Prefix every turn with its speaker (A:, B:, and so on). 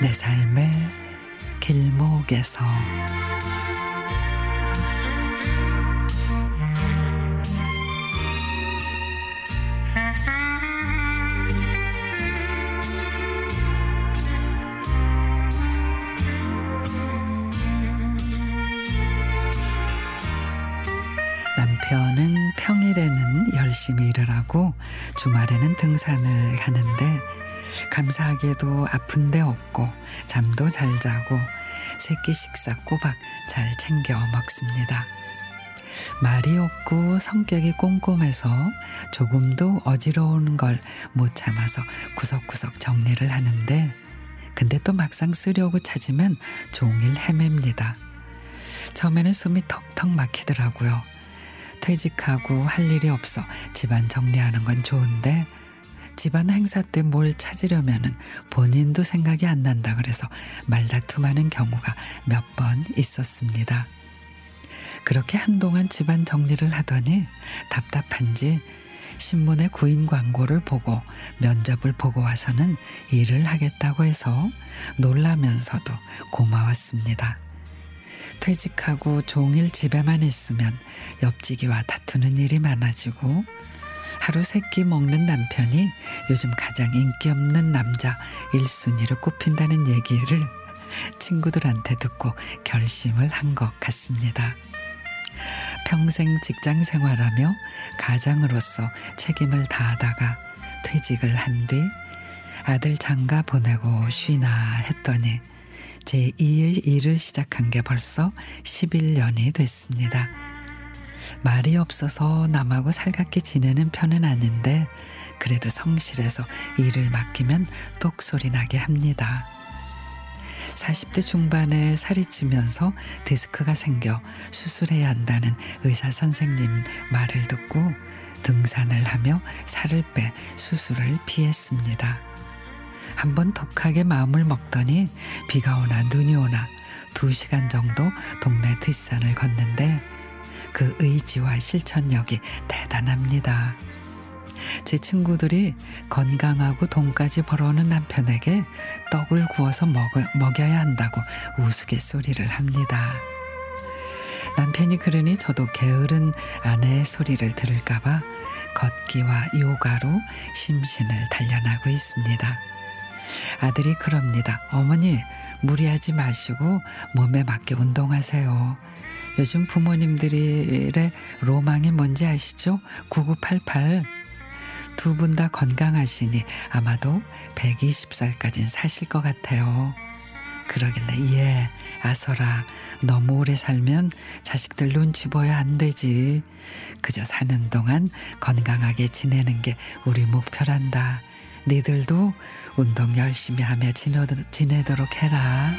A: 내 삶의 길목에서. 남편은 평일에는 열심히 일을 하고 주말에는 등산을 가는데 감사하게도 아픈 데 없고 잠도 잘 자고 새끼 식사 꼬박 잘 챙겨 먹습니다. 말이 없고 성격이 꼼꼼해서 조금도 어지러운 걸 못 참아서 구석구석 정리를 하는데 근데 또 막상 쓰려고 찾으면 종일 헤맵니다. 처음에는 숨이 턱턱 막히더라고요. 퇴직하고 할 일이 없어 집안 정리하는 건 좋은데 집안 행사 때 뭘 찾으려면은 본인도 생각이 안 난다 그래서 말다툼하는 경우가 몇 번 있었습니다. 그렇게 한동안 집안 정리를 하더니 답답한지 신문에 구인 광고를 보고 면접을 보고 와서는 일을 하겠다고 해서 놀라면서도 고마웠습니다. 퇴직하고 종일 집에만 있으면 옆지기와 다투는 일이 많아지고 하루 세 끼 먹는 남편이 요즘 가장 인기 없는 남자 1순위로 꼽힌다는 얘기를 친구들한테 듣고 결심을 한 것 같습니다. 평생 직장 생활하며 가장으로서 책임을 다하다가 퇴직을 한 뒤 아들 장가 보내고 쉬나 했더니 제2의 일을 시작한 게 벌써 11년이 됐습니다. 말이 없어서 남하고 살갑게 지내는 편은 아닌데 그래도 성실해서 일을 맡기면 똑소리 나게 합니다. 40대 중반에 살이 찌면서 디스크가 생겨 수술해야 한다는 의사 선생님 말을 듣고 등산을 하며 살을 빼 수술을 피했습니다. 한번 독하게 마음을 먹더니 비가 오나 눈이 오나 두 시간 정도 동네 뒷산을 걷는데 그 의지와 실천력이 대단합니다. 제 친구들이 건강하고 돈까지 벌어오는 남편에게 떡을 구워서 먹어, 먹여야 한다고 우스갯소리를 합니다. 남편이 그러니 저도 게으른 아내의 소리를 들을까봐 걷기와 요가로 심신을 단련하고 있습니다. 아들이 그럽니다. 어머니, 무리하지 마시고 몸에 맞게 운동하세요. 요즘 부모님들의 로망이 뭔지 아시죠? 9988. 두 분 다 건강하시니 아마도 120살까진 사실 것 같아요. 그러길래 예 아서라 너무 오래 살면 자식들 눈치 보여 안 되지. 그저 사는 동안 건강하게 지내는 게 우리 목표란다. 니들도 운동 열심히 하며 지내도록 해라.